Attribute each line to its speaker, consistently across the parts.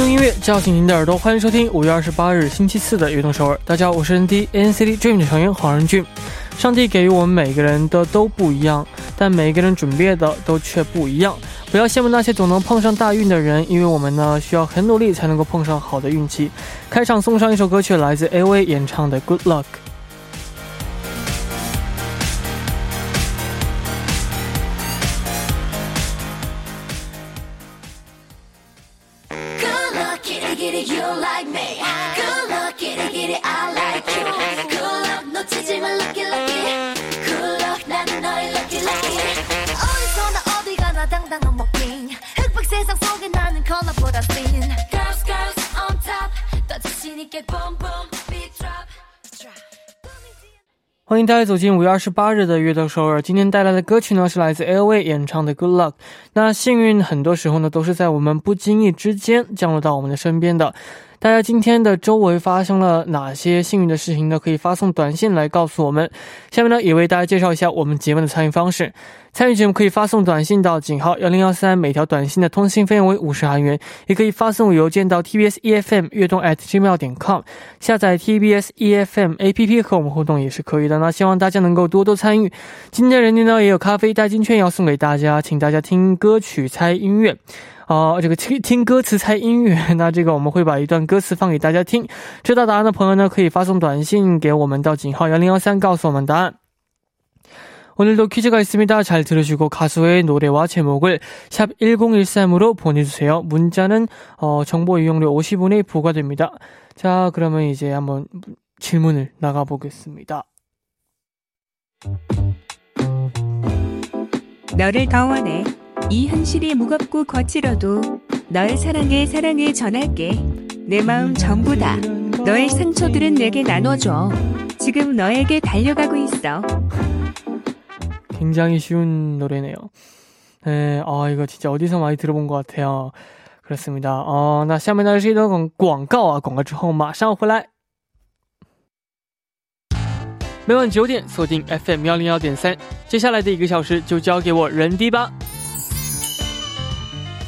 Speaker 1: 用音乐叫醒您的耳朵，欢迎收听五月二十八日星期四的《悦动首尔》。大家好，我是 NCT Dream 的成员黄仁俊。上帝给予我们每个人的都不一样，但每个人准备的都却不一样。不要羡慕那些总能碰上大运的人，因为我们呢需要很努力才能够碰上好的运气。开场送上一首歌曲，来自 A.V 演唱的《Good Luck》。欢迎大家走进五月二十八日的《乐队首尔》。今天带来的歌曲呢，是来自 a V 演唱的《Good Luck》。那幸运很多时候呢，都是在我们不经意之间降落到我们的身边的。大家今天的周围发生了哪些幸运的事情呢？可以发送短信来告诉我们。下面呢也为大家介绍一下我们节目的参与方式。参与节目可以发送短信到井号幺零幺三，每条短信的通信费用为五十韩元。也可以发送邮件到 tbs efm 悦动 at gmail.com。下载 tbs efm app 和我们互动也是可以的。那希望大家能够多多参与。今天人丁呢也有咖啡代金券要送给大家，请大家听歌曲猜音乐。呃，这个听听歌词猜音乐。那这个我们会把一段歌词放给大家听。知道答案的朋友呢，可以发送短信给我们到井号幺零幺三，告诉我们答案。 오늘도 퀴즈가 있습니다. 잘 들으시고 가수의 노래와 제목을 샵 1013으로 보내주세요. 문자는 어, 정보 이용료 50원이 부과됩니다. 자, 그러면 이제 한번 질문을 나가보겠습니다. 너를 더 원해. 이 현실이 무겁고 거칠어도 널 사랑해 사랑해 전할게. 내 마음 전부 다. 너의 상처들은 내게 나눠줘. 지금 너에게 달려가고 있어. 굉장히 쉬운 노래네요. 네, 아, 이거 진짜 어디서 많이 들어본 것 같아요. 그렇습니다. 어, 나下面 呢是 이런 广告啊广之后马上回来每晚九点锁定 FM 幺零幺点接下来的一个小时就交给我人低吧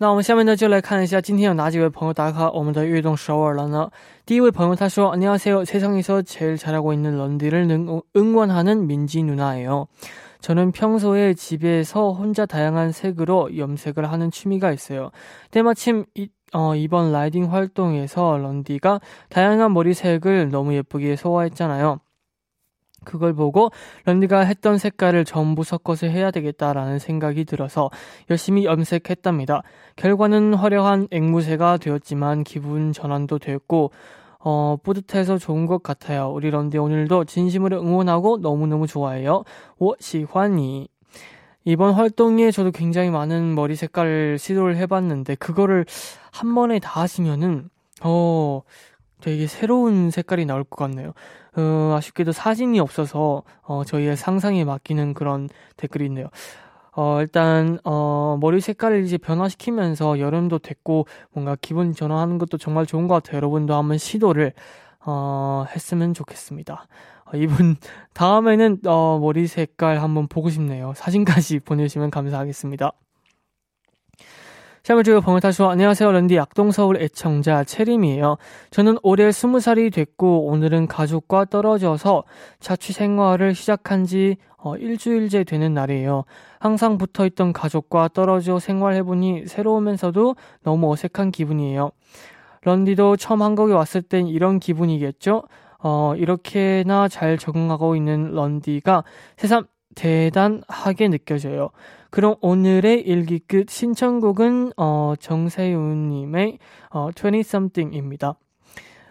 Speaker 1: 那我们下面呢就来看一下今天有哪几位朋友打卡我们的运动首尔了呢？第一位朋友他说：“안녕하세요세상에서제일잘하고있는런디를응원하는민지누나예요 저는 평소에 집에서 혼자 다양한 색으로 염색을 하는 취미가 있어요. 때마침 이, 어, 이번 라이딩 활동에서 런디가 다양한 머리색을 너무 예쁘게 소화했잖아요. 그걸 보고 런디가 했던 색깔을 전부 섞어서 해야 되겠다라는 생각이 들어서 열심히 염색했답니다. 결과는 화려한 앵무새가 되었지만 기분 전환도 됐고 어, 뿌듯해서 좋은 것 같아요. 우리 런디 오늘도 진심으로 응원하고 너무너무 좋아해요. 오, 시환이. 이번 활동에 저도 굉장히 많은 머리 색깔 시도를 해봤는데, 그거를 한 번에 다 하시면은, 어, 되게 새로운 색깔이 나올 것 같네요. 어, 아쉽게도 사진이 없어서 어, 저희의 상상에 맡기는 그런 댓글이 있네요. 어, 일단, 어, 머리 색깔을 이제 변화시키면서 여름도 됐고, 뭔가 기분 전환하는 것도 정말 좋은 것 같아요. 여러분도 한번 시도를, 어, 했으면 좋겠습니다. 어, 이분, 다음에는, 어, 머리 색깔 한번 보고 싶네요. 사진까지 보내주시면 감사하겠습니다. 샤브주요 범어타수 안녕하세요 런디 약동서울 애청자 채림이에요. 저는 올해 스무 살이 됐고 오늘은 가족과 떨어져서 자취 생활을 시작한 지 어, 일주일째 되는 날이에요. 항상 붙어있던 가족과 떨어져 생활해보니 새로우면서도 너무 어색한 기분이에요. 런디도 처음 한국에 왔을 땐 이런 기분이겠죠? 어, 이렇게나 잘 적응하고 있는 런디가 새삼 대단하게 느껴져요. 그럼 오늘의 일기 끝 신청곡은 어, 정세윤님의 어, 20something입니다.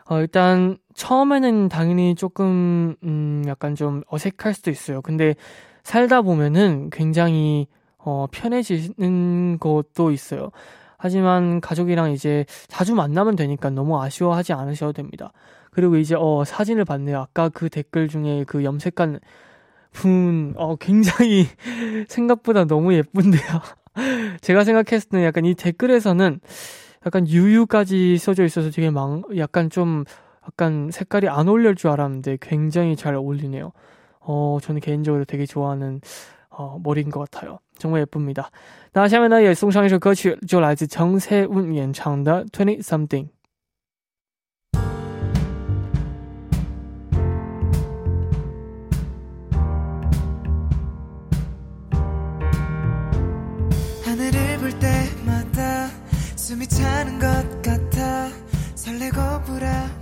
Speaker 1: 어, 일단 처음에는 당연히 조금 음, 약간 좀 어색할 수도 있어요. 근데 살다 보면은 굉장히 어, 편해지는 것도 있어요. 하지만 가족이랑 이제 자주 만나면 되니까 너무 아쉬워하지 않으셔도 됩니다. 그리고 이제 어 사진을 봤네요. 아까 그 댓글 중에 그 염색한 분, 어, 굉장히 생각보다 너무 예쁜데요. 제가 생각했을 때는 약간 이 댓글에서는 약간 유유까지 써져 있어서 되게 망, 약간 좀, 약간 색깔이 안 어울릴 줄 알았는데 굉장히 잘 어울리네요. 어, 저는 개인적으로 되게 좋아하는, 어, 머리인 것 같아요. 정말 예쁩니다. 다下面呢也送上一首曲就来自정세훈演唱的 t w Something。 괜찮은 것 같아 설레고 불안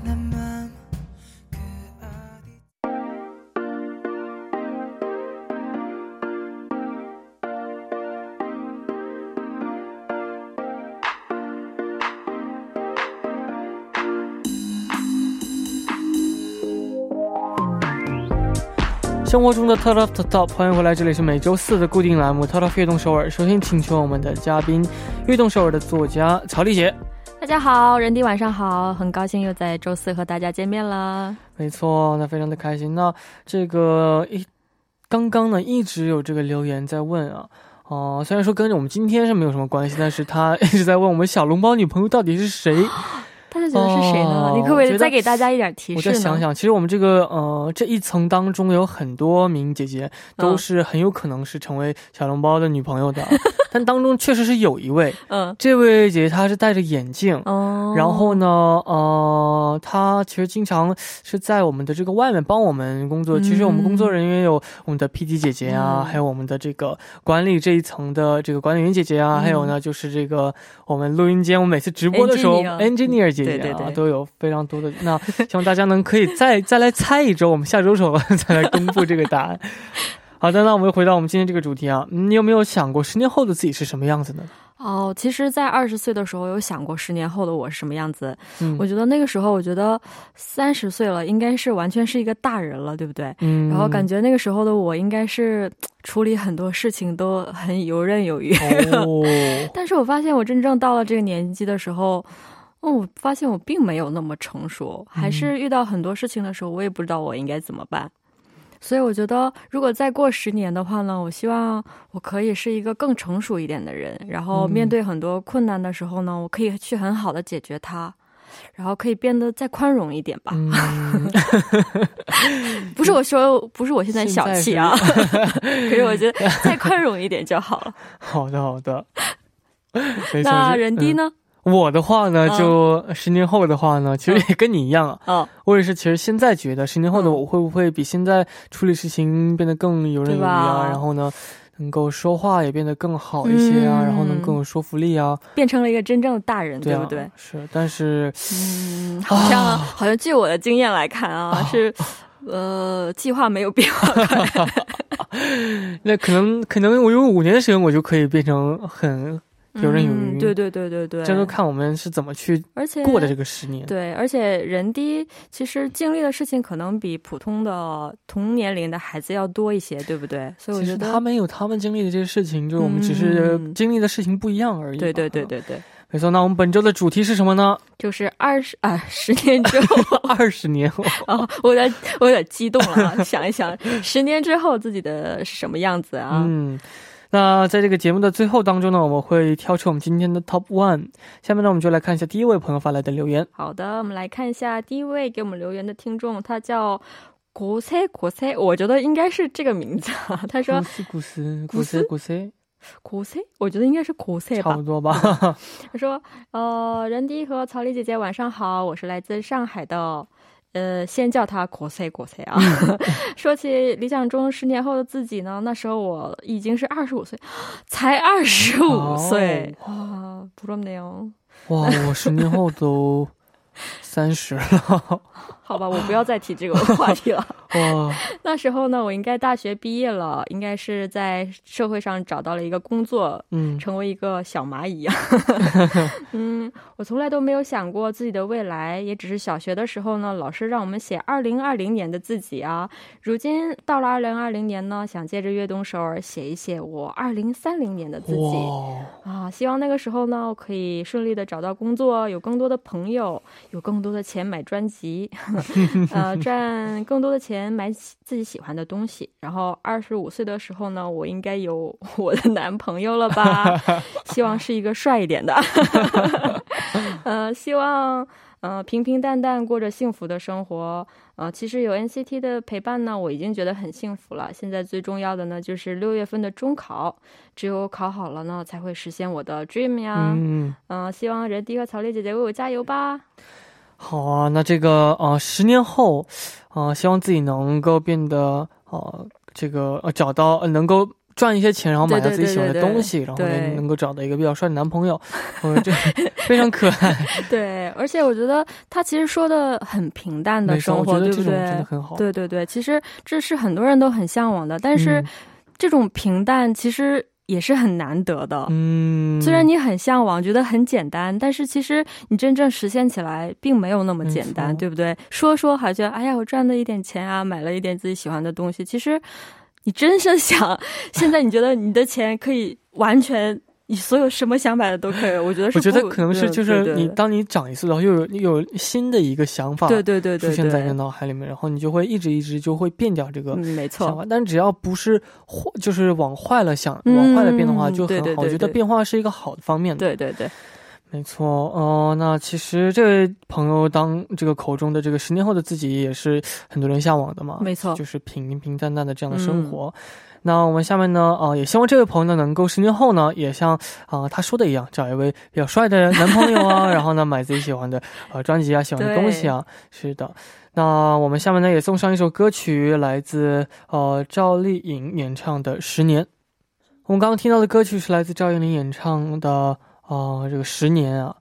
Speaker 1: 生活中的 Turtle t Top，欢迎回来！这里是每周四的固定栏目《Turtle 运动首尔》。首先，请出我们的嘉宾，《运动首尔》的作家曹丽姐。大家好，人迪晚上好，很高兴又在周四和大家见面了。没错，那非常的开心。那这个一刚刚呢，一直有这个留言在问啊，哦，虽然说跟我们今天是没有什么关系，但是他一直在问我们小笼包女朋友到底是谁。他家觉得是谁呢？你可不可以再给大家一点提示？我再想想，其实我们这个呃这一层当中有很多名姐姐都是很有可能是成为小笼包的女朋友的，但当中确实是有一位，嗯，这位姐姐她是戴着眼镜，哦，然后呢，呃，她其实经常是在我们的这个外面帮我们工作。其实我们工作人员有我们的 P D 姐姐啊，还有我们的这个管理这一层的这个管理员姐姐啊，还有呢就是这个我们录音间，我每次直播的时候
Speaker 2: ，engineer
Speaker 1: 姐。对
Speaker 2: 对对，都有非常多的那，希望大家能可以再 再来猜一周，我们下周时候 再来公布这个答案。好的，那我们回到我们今天这个主题啊，你有没有想过十年后的自己是什么样子呢？哦，其实，在二十岁的时候有想过十年后的我是什么样子。嗯，我觉得那个时候，我觉得三十岁了，应该是完全是一个大人了，对不对？嗯。然后感觉那个时候的我，应该是处理很多事情都很游刃有余。哦。但是我发现，我真正到了这个年纪的时候。我发现我并没有那么成熟，还是遇到很多事情的时候，我也不知道我应该怎么办。所以我觉得，如果再过十年的话呢，我希望我可以是一个更成熟一点的人，然后面对很多困难的时候呢，我可以去很好的解决它，然后可以变得再宽容一点吧。不是我说，不是我现在小气啊，可是我觉得再宽容一点就好了。好的，好的。那人低呢？
Speaker 1: 我的话呢，就十年后的话呢，其实也跟你一样啊。啊，我也是，其实现在觉得十年后的我会不会比现在处理事情变得更游刃有余啊？然后呢，能够说话也变得更好一些啊，然后能更有说服力啊。变成了一个真正的大人，对不对？是，但是，嗯，好像好像据我的经验来看啊，是呃，计划没有变化快。那可能可能我用五年的时间，我就可以变成很。
Speaker 2: 游刃有余，对对对对对，这都看我们是怎么去，而且过的这个十年，对，而且人低其实经历的事情可能比普通的同年龄的孩子要多一些，对不对？所以我觉得他们有他们经历的这些事情，就是我们只是经历的事情不一样而已。对对对对对。没错，那我们本周的主题是什么呢？就是二十啊，十年之后，二十年后啊，我有点我有点激动了，想一想十年之后自己的什么样子啊？嗯。
Speaker 1: 那在这个节目的最后当中呢，我们会挑出我们今天的 Top One。
Speaker 2: 下面呢，我们就来看一下第一位朋友发来的留言。好的，我们来看一下第一位给我们留言的听众，他叫国赛国赛，我觉得应该是这个名字。他说：国赛国赛国赛，我觉得应该是国赛吧。差不多吧。他说：呃，任迪和曹丽姐姐晚上好，我是来自上海的。呃，先叫他国赛国赛啊！说起理想中十年后的自己呢，那时候我已经是二十五岁，才二十五岁啊，不道么样。哇，我十年后都三十了。好吧，我不要再提这个话题了。哦，那时候呢，我应该大学毕业了，应该是在社会上找到了一个工作，嗯，成为一个小蚂蚁 嗯，我从来都没有想过自己的未来，也只是小学的时候呢，老师让我们写二零二零年的自己啊。如今到了二零二零年呢，想借着《越冬首尔》写一写我二零三零年的自己啊。希望那个时候呢，我可以顺利的找到工作，有更多的朋友，有更多的钱买专辑，呃，赚更多的钱。买自己喜欢的东西。然后二十五岁的时候呢，我应该有 我的男朋友了吧？希望是一个帅一点的。嗯，希望嗯平平淡淡过着幸福的生活。呃，其实有 NCT 的陪伴呢，我已经觉得很幸福了。现在最重要的呢，就是六月份的中考，只有考好了呢，才会实现我的 dream 呀。嗯嗯，希望人迪和曹丽姐姐为我加油吧。
Speaker 1: 好啊，那这个呃，十年后，啊，希望自己能够变得呃，这个呃，找到能够赚一些钱，然后买到自己喜欢的东西，然后能够找到一个比较帅的男朋友，我得非常可爱。对，而且我觉得他其实说的很平淡的生活，得这种真的很好。对对对，其实这是很多人都很向往的，但是这种平淡其实。
Speaker 2: 也是很难得的，虽然你很向往，觉得很简单，但是其实你真正实现起来并没有那么简单，对不对？说说还觉得，哎呀，我赚了一点钱啊，买了一点自己喜欢的东西。其实你真是想，现在你觉得你的钱可以完全。
Speaker 1: 你所有什么想买的都可以，我觉得我觉得可能是就是你当你长一次的话，又有又有新的一个想法，对对对，出现在你脑海里面，然后你就会一直一直就会变掉这个，没错。但只要不是坏，就是往坏了想，往坏了变的话就很好。我觉得变化是一个好的方面，对对对，没错。哦，那其实这位朋友，当这个口中的这个十年后的自己，也是很多人向往的嘛，没错，就是平平淡淡的这样的生活。那我们下面呢，啊，也希望这位朋友呢，能够十年后呢，也像啊他说的一样，找一位比较帅的男朋友啊，然后呢，买自己喜欢的呃专辑啊，喜欢的东西啊。是的。那我们下面呢，也送上一首歌曲，来自呃赵丽颖演唱的《十年》。我们刚刚听到的歌曲是来自赵丽颖演唱的啊这个《十年》啊。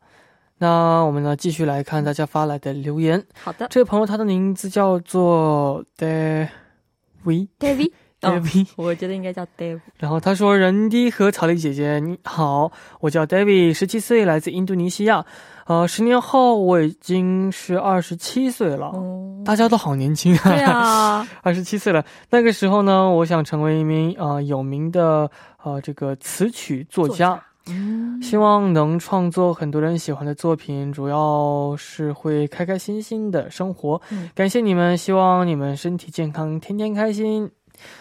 Speaker 1: 那我们呢，继续来看大家发来的留言。好的。这位朋友，他的名字叫做 David。
Speaker 2: David。David，我觉得应该叫 David。
Speaker 1: 然后他说：“人低和草莉姐姐你好，我叫 David，十七岁，来自印度尼西亚。呃，十年后我已经是二十七岁了。大家都好年轻
Speaker 2: 啊！二
Speaker 1: 十七岁了。那个时候呢，我想成为一名啊有名的呃这个词曲作家，希望能创作很多人喜欢的作品，主要是会开开心心的生活。感谢你们，希望你们身体健康，天天开心。”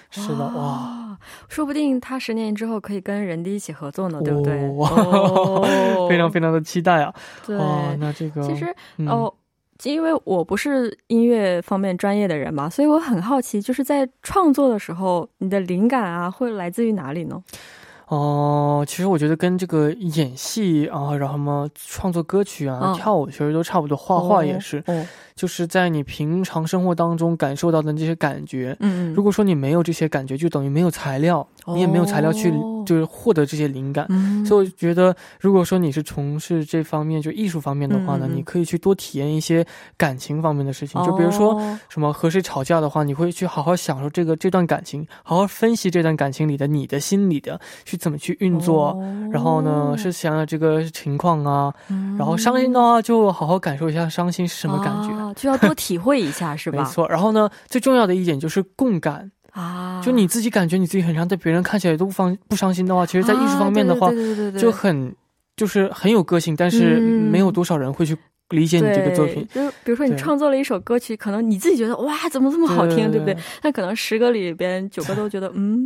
Speaker 2: 是的，哇，说不定他十年之后可以跟人迪一起合作呢，对不对？非常非常的期待啊！对，那这个其实哦，因为我不是音乐方面专业的人嘛，所以我很好奇，就是在创作的时候，你的灵感啊，会来自于哪里呢？
Speaker 1: 哦，其实我觉得跟这个演戏啊，然后么创作歌曲啊，跳舞其实都差不多，画画也是，就是在你平常生活当中感受到的这些感觉。嗯嗯，如果说你没有这些感觉，就等于没有材料。你也没有材料去，就是获得这些灵感，所以我觉得，如果说你是从事这方面就艺术方面的话呢，你可以去多体验一些感情方面的事情，就比如说什么和谁吵架的话，你会去好好享受这个这段感情，好好分析这段感情里的你的心理的去怎么去运作，然后呢是想想这个情况啊，然后伤心的话就好好感受一下伤心是什么感觉，就要多体会一下是吧？没错，然后呢最重要的一点就是共感。啊，就你自己感觉你自己很伤，但别人看起来都不伤不伤心的话，其实，在艺术方面的话，就很就是很有个性，但是没有多少人会去理解你这个作品。就是比如说，你创作了一首歌曲，可能你自己觉得哇，怎么这么好听，对不对？但可能十个里边九个都觉得嗯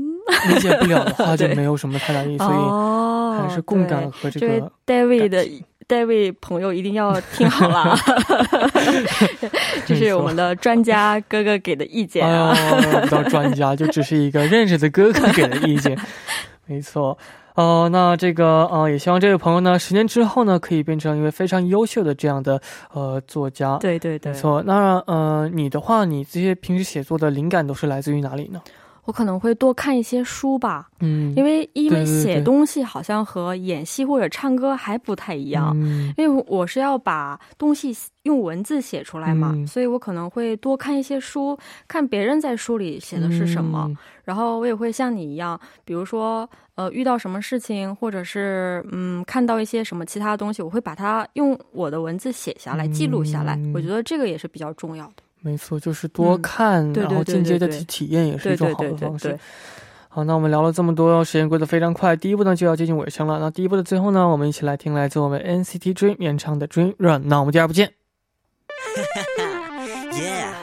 Speaker 1: 理解不了的话，就没有什么太大意义。所以还是共感和这个
Speaker 2: David 的。
Speaker 1: 这位朋友一定要听好了，这是我们的专家哥哥给的意见。不叫专家，就只是一个认识的哥哥给的意见。没错，哦，那这个，呃，也希望这位朋友呢，十年之后呢，可以变成一位非常优秀的这样的呃作家。对对对，没错。那呃，你的话，你这些平时写作的灵感都是来自于哪里呢？
Speaker 2: 我可能会多看一些书吧，嗯，因为因为写东西好像和演戏或者唱歌还不太一样，因为我是要把东西用文字写出来嘛，所以我可能会多看一些书，看别人在书里写的是什么，然后我也会像你一样，比如说呃遇到什么事情，或者是嗯看到一些什么其他东西，我会把它用我的文字写下来记录下来，我觉得这个也是比较重要的。
Speaker 1: 没错，就是多看，然后间接的去体验，也是一种好的方式。好，那我们聊了这么多，时间过得非常快。第一步呢就要接近尾声了。那第一步的最后呢，我们一起来听来自我们 NCT Dream 演唱的 Dream Run。那我们第二步见。yeah.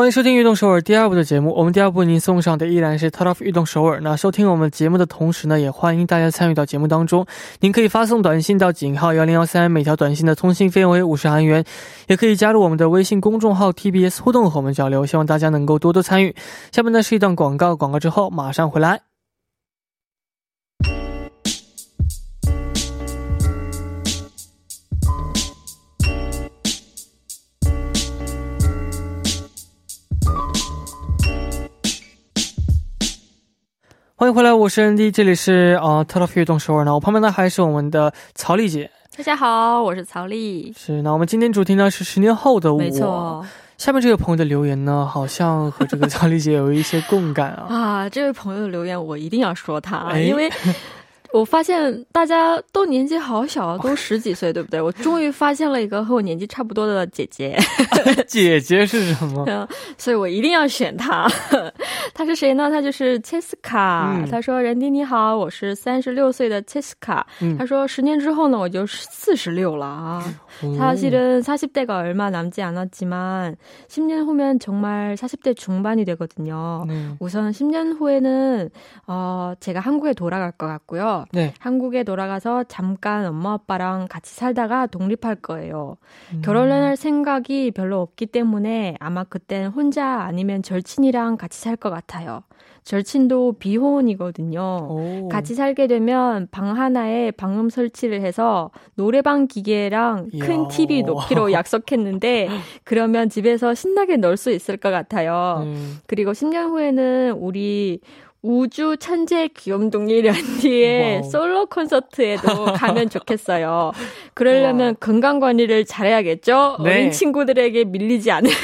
Speaker 1: 欢迎收听《运动首尔》第二部的节目，我们第二部您送上的依然是《t o r o f 运动首尔》。那收听我们节目的同时呢，也欢迎大家参与到节目当中。您可以发送短信到井号幺零幺三，每条短信的通信费用为五十韩元，也可以加入我们的微信公众号 TBS 互动和我们交流。希望大家能够多多参与。下面呢是一段广告，广告之后马上回来。欢迎回来，我是 ND，
Speaker 2: 这里是啊，特拉菲运动十二呢。我旁边的还是我们的曹丽姐。大家好，我是曹丽。是，那我们今天主题呢是十年后的我。没错。下面这位朋友的留言呢，好像和这个曹丽姐有一些共感啊。啊，这位朋友的留言我一定要说他，因为 我发现大家都年纪好小，都十几岁，对不对？我终于发现了一个和我年纪差不多的姐姐。姐姐是什么？所以我一定要选她。 他是谁呢？他就是切斯卡。嗯、他说：“人迪你好，我是三十六岁的切斯卡。嗯”他说：“十年之后呢，我就四十六了啊。사실은40 대가 얼마 남지 않았지만 10년 후면 정말 40대 중반이 되거든요. 네. 우선 10년 후에는 어, 제가 한국에 돌아갈 것 같고요. 네. 한국에 돌아가서 잠깐 엄마 아빠랑 같이 살다가 독립할 거예요. 음. 결혼할 을 생각이 별로 없기 때문에 아마 그땐 혼자 아니면 절친이랑 같이 살 것 같아요. 같아요. 절친도 비혼이거든요. 오. 같이 살게 되면 방 하나에 방음 설치를 해서 노래방 기계랑 이야. 큰 TV 높이로 약속했는데 그러면 집에서 신나게 놀 수 있을 것 같아요. 음. 그리고 10년 후에는 우리 우주 천재 귀염둥이 란디의 와우. 솔로 콘서트에도 가면 좋겠어요. 그러려면 와 건강 관리를 잘해야겠죠. 네. 어린 친구들에게 밀리지 않으면.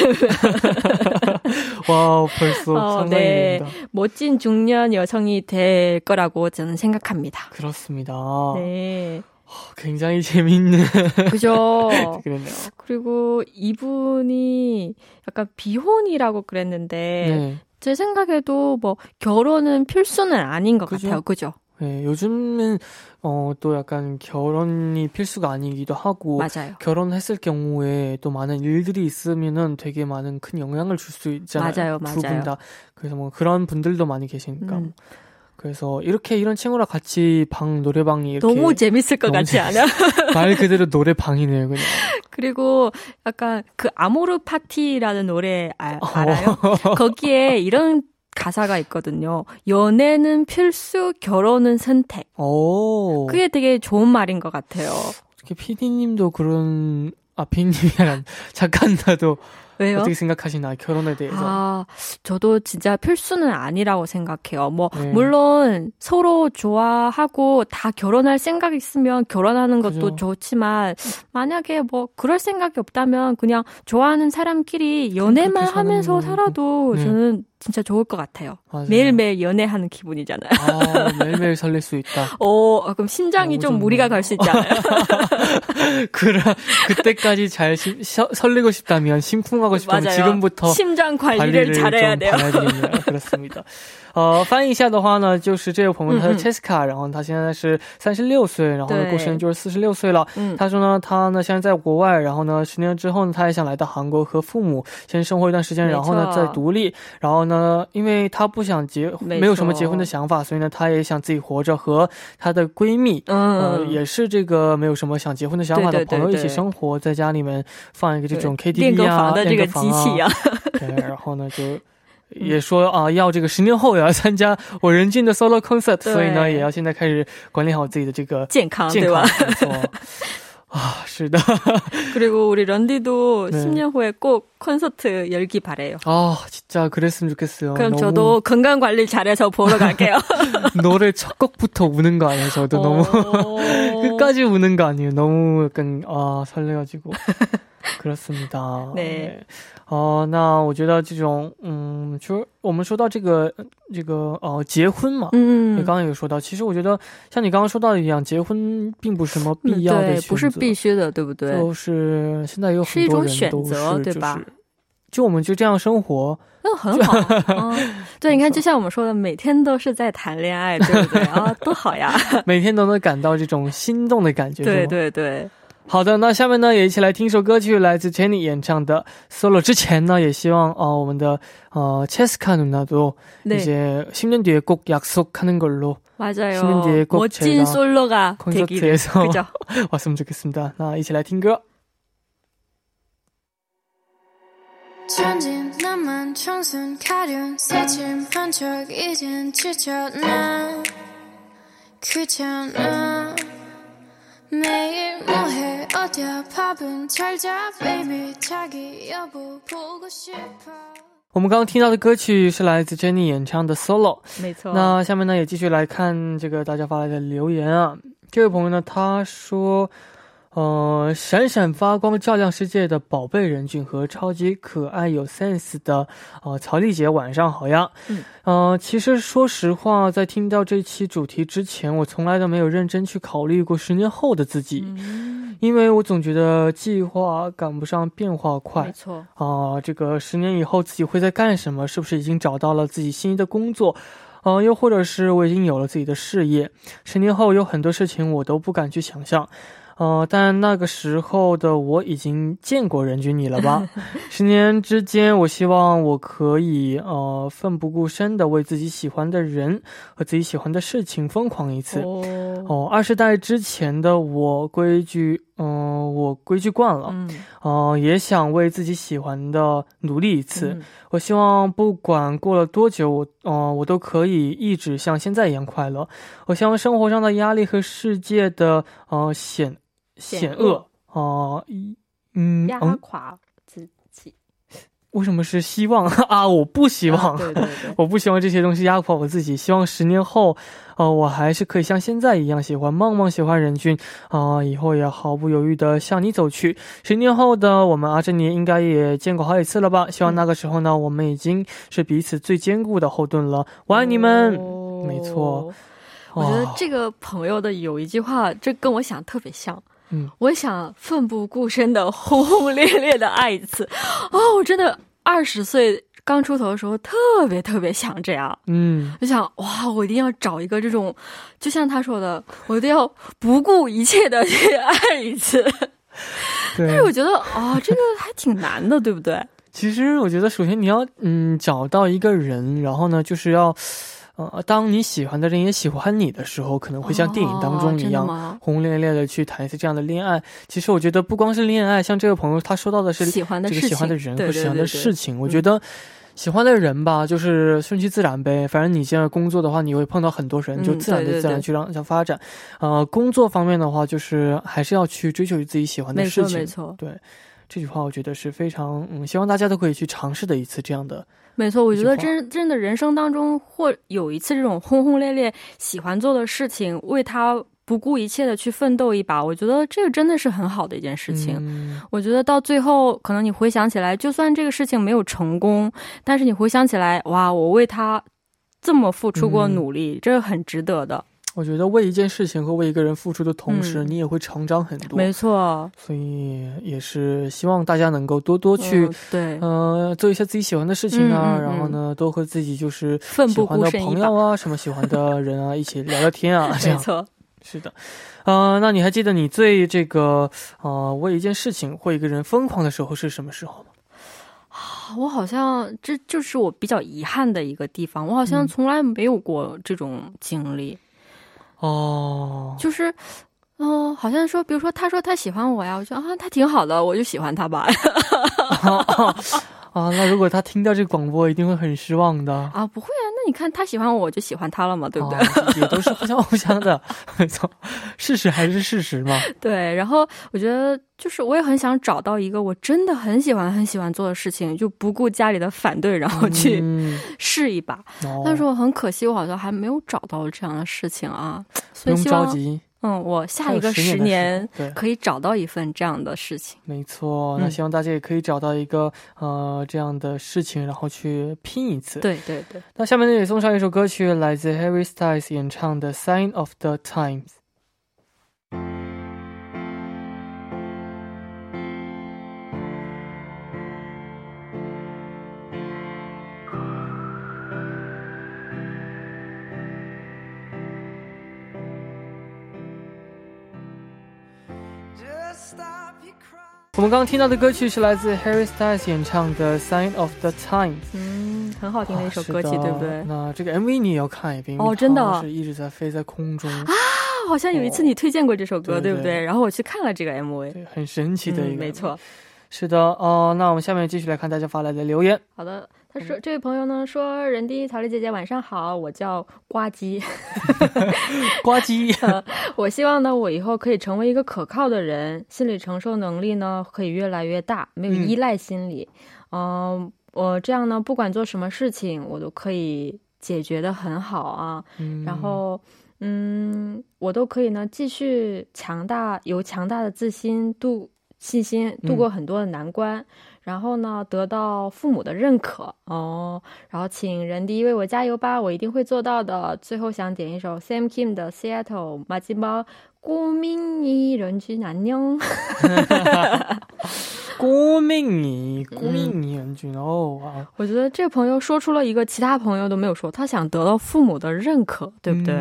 Speaker 1: 와 벌써 어, 상상이 네.
Speaker 2: 됩니 멋진 중년 여성이 될 거라고 저는 생각합니다.
Speaker 1: 그렇습니다. 네. 어, 굉장히 재미있는.
Speaker 2: 그죠. 그랬네요. 그리고 이분이 약간 비혼이라고 그랬는데 네. 제 생각에도 뭐 결혼은 필수는 아닌 것 그죠? 같아요. 그죠?
Speaker 1: 네, 요즘은 어, 또 약간 결혼이 필수가 아니기도 하고
Speaker 2: 맞아요.
Speaker 1: 결혼했을 경우에 또 많은 일들이 있으면은 되게 많은 큰 영향을 줄 수 있잖아요. 맞아요,
Speaker 2: 맞아요. 두분 다.
Speaker 1: 그래서 뭐 그런 분들도 많이 계시니까. 음. 그래서 이렇게 이런 친구랑 같이 방 노래방이 이렇게
Speaker 2: 너무 재밌을 것 너무 같지 않아?
Speaker 1: 말 그대로 노래방이네요,
Speaker 2: 그냥. 그리고 약간 그 아모르 파티라는 노래 아, 어. 알아요? 거기에 이런 가사가 있거든요. 연애는 필수, 결혼은 선택. 오. 그게 되게 좋은 말인 것 같아요.
Speaker 1: 피디님도 그런 아, 피디님이랑 작가님도 왜요? 어떻게 생각하시나 결혼에 대해서? 아,
Speaker 2: 저도 진짜 필수는 아니라고 생각해요. 뭐 네. 물론 서로 좋아하고 다 결혼할 생각 있으면 결혼하는 것도 그죠. 좋지만 만약에 뭐 그럴 생각이 없다면 그냥 좋아하는 사람끼리 연애만 하면서 살아도 네. 저는 진짜 좋을 것 같아요. 맞아요. 매일매일 연애하는 기분이잖아요.
Speaker 1: 아, 매일매일 설렐 수 있다.
Speaker 2: 어, 아, 그럼 심장이좀 무리가 갈 수 있잖아요.
Speaker 1: 그때까지잘 심, 서, 설레고 싶다면, 심쿵하고 싶다면
Speaker 2: 맞아요.
Speaker 1: 지금부터
Speaker 2: 심장 관리를, 관리를
Speaker 1: 잘해야
Speaker 2: 돼요.
Speaker 1: 그렇습니다. 呃，翻译一下的话呢，就是这位朋友，他是 Cheska，然后他现在是三十六岁，然后呢，过生日就是四十六岁了。嗯，他说呢，他呢现在在国外，然后呢，十年之后呢，他也想来到韩国和父母先生活一段时间，然后呢再独立。然后呢，因为他不想结，没有什么结婚的想法，所以呢，他也想自己活着，和他的闺蜜，嗯，也是这个没有什么想结婚的想法的朋友一起生活，在家里面放一个这种 KTV 啊，这个机器啊，然后呢就。也说啊，要这个十年后也要参加我人均的 solo concert，所以呢，也要现在开始管理好自己的这个健康，健康，没错。아, 是的.
Speaker 2: 그리고 우리 런디도 네. 10년 후에 꼭 콘서트 열기 바래요.
Speaker 1: 아, 진짜 그랬으면 좋겠어요.
Speaker 2: 그럼
Speaker 1: 너무...
Speaker 2: 저도 건강 관리 잘해서 보러 갈게요.
Speaker 1: 노래 첫 곡부터 우는 거 아니에요? 저도 너무 어. 끝까지 우는 거 아니에요? 너무 약간 아 설레가지고. 哥 斯达，对，哦，那我觉得这种，嗯，其实我们说到这个，这个，哦，结婚嘛，嗯，你刚刚有说到，其实我觉得像你刚刚说到的一样，结婚并不是什么必要的，不是必须的，对不对？就是现在有很多人都是，就是，就我们就这样生活，那很好。对，你看，就像我们说的，每天都是在谈恋爱，对不对？啊，多好呀，每天都能感到这种心动的感觉，对对对。好的，那下面呢也一起来听一首歌曲，来自 Jenny 演唱的 solo。之前呢也希望啊、呃、我们的呃 체스카 누나도 네. 이제 10년 뒤에 꼭 약속하는 걸로
Speaker 2: 맞아요. 10년 뒤에 꼭 멋진 솔로가 콘서트에서
Speaker 1: 되기를, 왔으면 좋겠습니다. 나 이제 来听歌。 천진 남만 청순 가련 새침 반짝 이젠 지쳐 나 귀찮아 我们刚刚听到的歌曲是来自 j e n n y 演唱的 solo，没错。那下面呢也继续来看这个大家发来的留言啊，这位朋友呢他说。呃，闪闪发光、照亮世界的宝贝人俊和超级可爱有 sense 的呃曹丽姐，晚上好呀！嗯，呃，其实说实话，在听到这期主题之前，我从来都没有认真去考虑过十年后的自己，因为我总觉得计划赶不上变化快。没错，啊，这个十年以后自己会在干什么？是不是已经找到了自己心仪的工作？啊，又或者是我已经有了自己的事业？十年后有很多事情我都不敢去想象。哦，但那个时候的我已经见过人均你了吧？十年之间，我希望我可以呃奋不顾身的为自己喜欢的人和自己喜欢的事情疯狂一次。哦，二十代之前的我规矩，嗯，我规矩惯了，嗯，呃，也想为自己喜欢的努力一次。我希望不管过了多久，我，呃，我都可以一直像现在一样快乐。我希望生活上的压力和世界的，呃，险。险恶啊！一嗯，压垮自己？为什么是希望啊？我不希望，对对对，我不希望这些东西压垮我自己。希望十年后，呃，我还是可以像现在一样喜欢梦梦，喜欢任君啊，以后也毫不犹豫的向你走去。十年后的我们啊，这年应该也见过好几次了吧？希望那个时候呢，我们已经是彼此最坚固的后盾了。我爱你们，没错。我觉得这个朋友的有一句话，这跟我想特别像。
Speaker 2: 嗯，我想奋不顾身的轰轰烈烈的爱一次，哦，我真的，二十岁刚出头的时候特别特别想这样。嗯，就想哇，我一定要找一个这种，就像他说的，我一定要不顾一切的去爱一次。但是我觉得啊，这个还挺难的，对不对？其实我觉得，首先你要嗯找到一个人，然后呢，就是要。
Speaker 1: 呃，当你喜欢的人也喜欢你的时候，可能会像电影当中一样轰轰烈烈的去谈一次这样的恋爱。其实我觉得不光是恋爱，像这个朋友他说到的是喜欢的事喜欢的人和喜欢的事情。我觉得喜欢的人吧，就是顺其自然呗。反正你现在工作的话，你会碰到很多人，就自然的自然去让向发展。呃，工作方面的话，就是还是要去追求自己喜欢的事情。没错，没错，对。
Speaker 2: 这句话我觉得是非常，嗯，希望大家都可以去尝试的一次这样的。没错，我觉得真真的人生当中，或有一次这种轰轰烈烈喜欢做的事情，为他不顾一切的去奋斗一把，我觉得这个真的是很好的一件事情。我觉得到最后，可能你回想起来，就算这个事情没有成功，但是你回想起来，哇，我为他这么付出过努力，这是很值得的。
Speaker 1: 我觉得为一件事情和为一个人付出的同时，你也会成长很多。没错，所以也是希望大家能够多多去对呃做一些自己喜欢的事情啊，然后呢，多和自己就是喜欢的朋友啊，什么喜欢的人啊，一起聊聊天啊，这样没错，是的，呃，那你还记得你最这个呃为一件事情或一个人疯狂的时候是什么时候吗？我好像这就是我比较遗憾的一个地方，我好像从来没有过这种经历。
Speaker 2: 哦，就是，哦，好像说，比如说，他说他喜欢我呀，我觉得啊，他挺好的，我就喜欢他吧。啊，那如果他听到这个广播，一定会很失望的。啊，不会。你看他喜欢我，我就喜欢他了嘛，对不对？也都是互相 互相的，没错。事实还是事实嘛。对，然后我觉得就是，我也很想找到一个，我真的很喜欢很喜欢做的事情，就不顾家里的反对，然后去试一把。但是我很可惜，我好像还没有找到这样的事情啊。不用着急。
Speaker 1: 嗯，我下一个十年可以找到一份这样的事情。没错，那希望大家也可以找到一个呃这样的事情，然后去拼一次。对对对。那下面呢，也送上一首歌曲，来自 Harry Styles 演唱的《Sign of the Times》。我们刚刚听到的歌曲是来自 Harry Styles 演唱的《Sign of the
Speaker 2: Times》。嗯，很好听的一首歌曲，对不对？那这个
Speaker 1: MV
Speaker 2: 你也要看一遍哦，真的是一直在飞在空中啊！好像有一次你推荐过这首歌，对不对？然后我去看了这个
Speaker 1: MV，对很神奇的一个，没错，是的哦。那我们下面继续来看大家发来的留言。好的。
Speaker 2: 说这位朋友呢说人一，草丽姐姐晚上好，我叫呱唧 呱唧，我希望呢我以后可以成为一个可靠的人，心理承受能力呢可以越来越大，没有依赖心理，嗯，我这样呢不管做什么事情我都可以解决的很好啊，然后嗯我都可以呢继续强大，有强大的自心度信心度过很多的难关。然后呢，得到父母的认可哦。然后请人迪为我加油吧，我一定会做到的。最后想点一首 Sam Kim 的 Seattle，马吉猫，国民你人群难酿，哈哈哈哈哈哈，人群哦。我觉得这个朋友说出了一个其他朋友都没有说，他想得到父母的认可，对不对？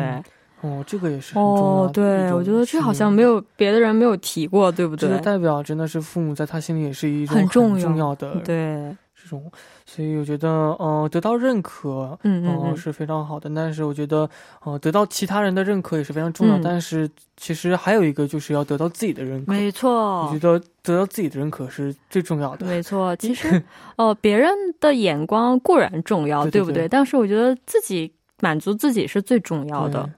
Speaker 1: 哦，这个也是哦，对，我觉得这好像没有别的人没有提过，对不对？这代表真的是父母在他心里也是一种很重要的，对这种，所以我觉得，嗯，得到认可，嗯嗯，是非常好的。但是我觉得，嗯，得到其他人的认可也是非常重要但是其实还有一个，就是要得到自己的认可。没错，我觉得得到自己的认可是最重要的。没错，其实哦，别人的眼光固然重要，对不对？但是我觉得自己满足自己是最重要的。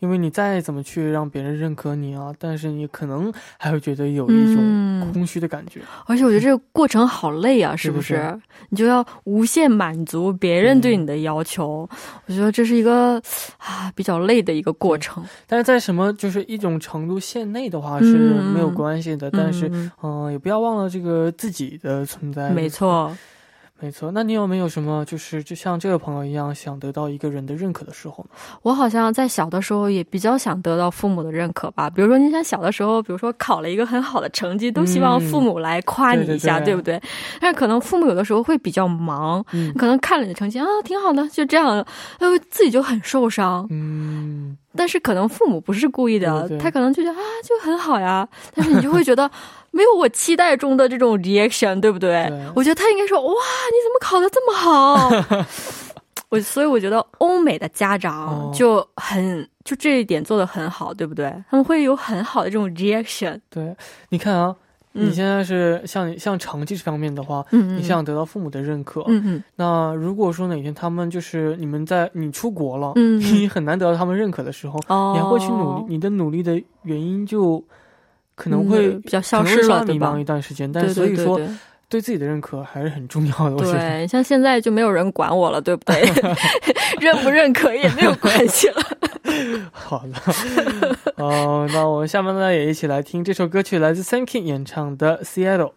Speaker 1: 因为你再怎么去让别人认可你啊，但是你可能还会觉得有一种空虚的感觉。而且我觉得这个过程好累啊，是不是？你就要无限满足别人对你的要求，我觉得这是一个啊比较累的一个过程。但是在什么就是一种程度限内的话是没有关系的，但是嗯也不要忘了这个自己的存在。没错。
Speaker 2: 没错，那你有没有什么就是就像这位朋友一样，想得到一个人的认可的时候？我好像在小的时候也比较想得到父母的认可吧。比如说，你想小的时候，比如说考了一个很好的成绩，都希望父母来夸你一下，对不对？但是可能父母有的时候会比较忙，可能看了你的成绩啊，挺好的，就这样，自己就很受伤。嗯，但是可能父母不是故意的，他可能就觉得啊，就很好呀，但是你就会觉得。没有我期待中的这种 reaction，对不对？我觉得他应该说：“哇，你怎么考的这么好？” 我所以我觉得欧美的家长就很就这一点做的很好，对不对？他们会有很好的这种 reaction。
Speaker 1: 对，你看啊，你现在是像像成绩这方面的话，嗯嗯，你想得到父母的认可，嗯嗯。那如果说哪天他们就是你们在你出国了，你很难得到他们认可的时候，你还会去努力，你的努力的原因就。可能会比较消失了，迷茫一段时间，但所以说对自己的认可还是很重要的。对，像现在就没有人管我了，对不对？认不认可也没有关系了。好了，哦，那我们下面呢也一起来听这首歌曲，来自 Thanking 演唱的 Seattle。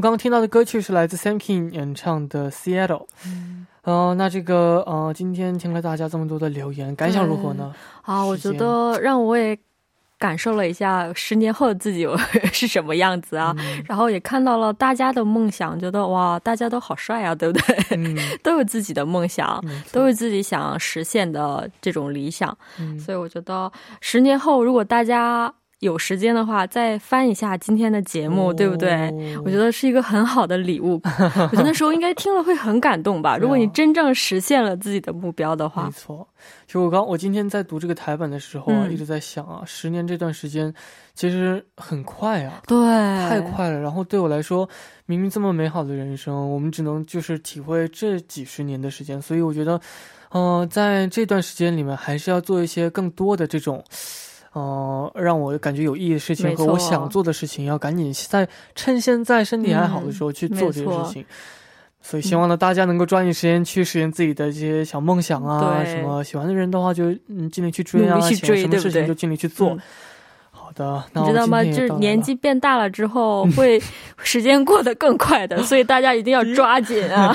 Speaker 1: 刚刚听到的歌曲是来自 Sam King 演唱的《Seattle》。
Speaker 2: 嗯，那这个呃，今天听了大家这么多的留言，感想如何呢？啊，我觉得让我也感受了一下十年后的自己是什么样子啊，然后也看到了大家的梦想，觉得哇，大家都好帅啊，对不对？嗯，都有自己的梦想，都有自己想实现的这种理想，所以我觉得十年后如果大家。
Speaker 1: 有时间的话，再翻一下今天的节目，对不对？我觉得是一个很好的礼物。我觉得那时候应该听了会很感动吧。如果你真正实现了自己的目标的话，没错。其实我刚我今天在读这个台本的时候啊，一直在想啊，十年这段时间其实很快啊，对，太快了。然后对我来说，明明这么美好的人生，我们只能就是体会这几十年的时间。所以我觉得，嗯，在这段时间里面，还是要做一些更多的这种。哦，让我感觉有意义的事情和我想做的事情，要赶紧在趁现在身体还好的时候去做这些事情。所以，希望呢大家能够抓紧时间去实现自己的一些小梦想啊，什么喜欢的人的话就嗯尽力去追啊，去追，什么事情就尽力去做。好的，你知道吗？就是年纪变大了之后，会 时间过得更快的，所以大家一定要抓紧啊！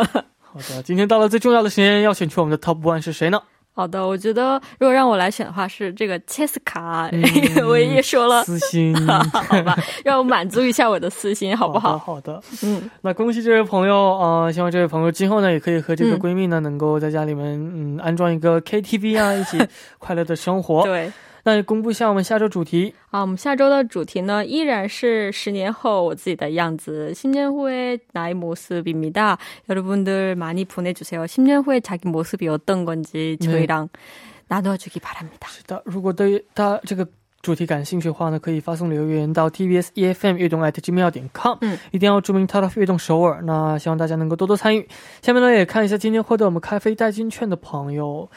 Speaker 1: 好的，今天到了最重要的时间，要选出我们的 Top One 是谁呢？
Speaker 2: 好的，我觉得如果让我来选的话，是这个切斯
Speaker 1: 卡。我也说了私心，好吧，让我满足一下我的私心，好不好？好的，嗯，那恭喜这位朋友啊！希望这位朋友今后呢，也可以和这个闺蜜呢，能够在家里面嗯安装一个 KTV 啊，一起快乐的生活。对。
Speaker 2: 那公布一下我们下周主题啊，我们下周的主题呢依然是十年后我自己的样子。新年호의나의모습비밀 다， 여러분들많이보내주세요년후자기모습이어떤건지저희랑나주기
Speaker 1: 바랍니다是的，如果对他这个主题感兴趣的话呢，可以发送留言到 tbs efm 월动 at gmail.com，嗯，一定要注明他的月动首尔。那希望大家能够多多参与。下面呢也看一下今天获得我们咖啡代金券的朋友。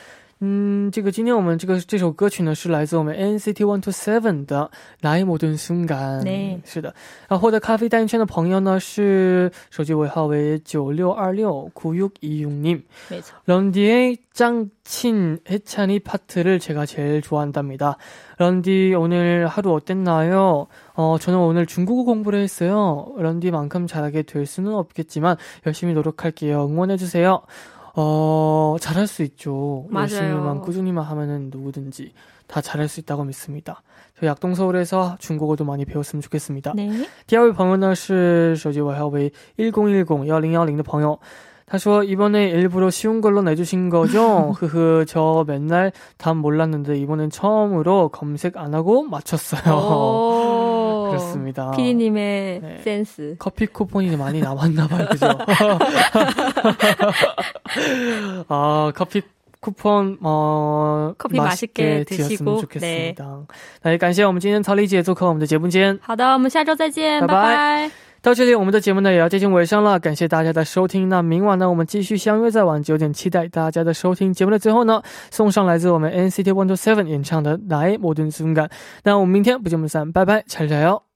Speaker 1: 嗯，这个今天我们这个这首歌曲呢是来自我们 NCT One Two Seven 的《나의모든순간》。是的。然后获得咖啡代运券的朋友呢是手机尾号为九六二六구육이6 님。 没错。런디의짱친해찬이파트를제가제일좋아한답니다 런디 오늘 하루 어땠나요? 어, 저는 오늘 중국어 공부를 했어요. 런디만큼 잘하게 될 수는 없겠지만 열심히 노력할게요. 응원해주세요. 어, 잘할 수 있죠. 맞아요. 열심히만 꾸준히만 하면은 누구든지 다 잘할 수 있다고 믿습니다. 저희 약동 서울에서 중국어도 많이 배웠으면 좋겠습니다. 네. 第二位朋友呢是手机尾号为101010的朋友。1 0다시 이번에 일부러 쉬운 걸로 내주신 거죠? 흐흐, 저 맨날 답 몰랐는데 이번엔 처음으로 검색 안 하고 맞췄어요. 그렇습니다.
Speaker 2: 피디님의 네. 센스.
Speaker 1: 커피 쿠폰이 많이 남았나 봐요, 그죠? 아, 커피 쿠폰 어
Speaker 2: 커피 맛있게, 맛있게 드시고 네. 좋겠습니다. 네. 감사 네, 那也感谢我们今天曹丽姐做客我们的节目间。好的，我们下周再见，拜拜。拜拜
Speaker 1: 到这里，我们的节目呢也要接近尾声了，感谢大家的收听。那明晚呢，我们继续相约在晚上九点，期待大家的收听。节目的最后呢，送上来自我们 NCT One Two Seven 演唱的《奈莫顿之风感》。那我们明天不见不散，拜拜，加油加油！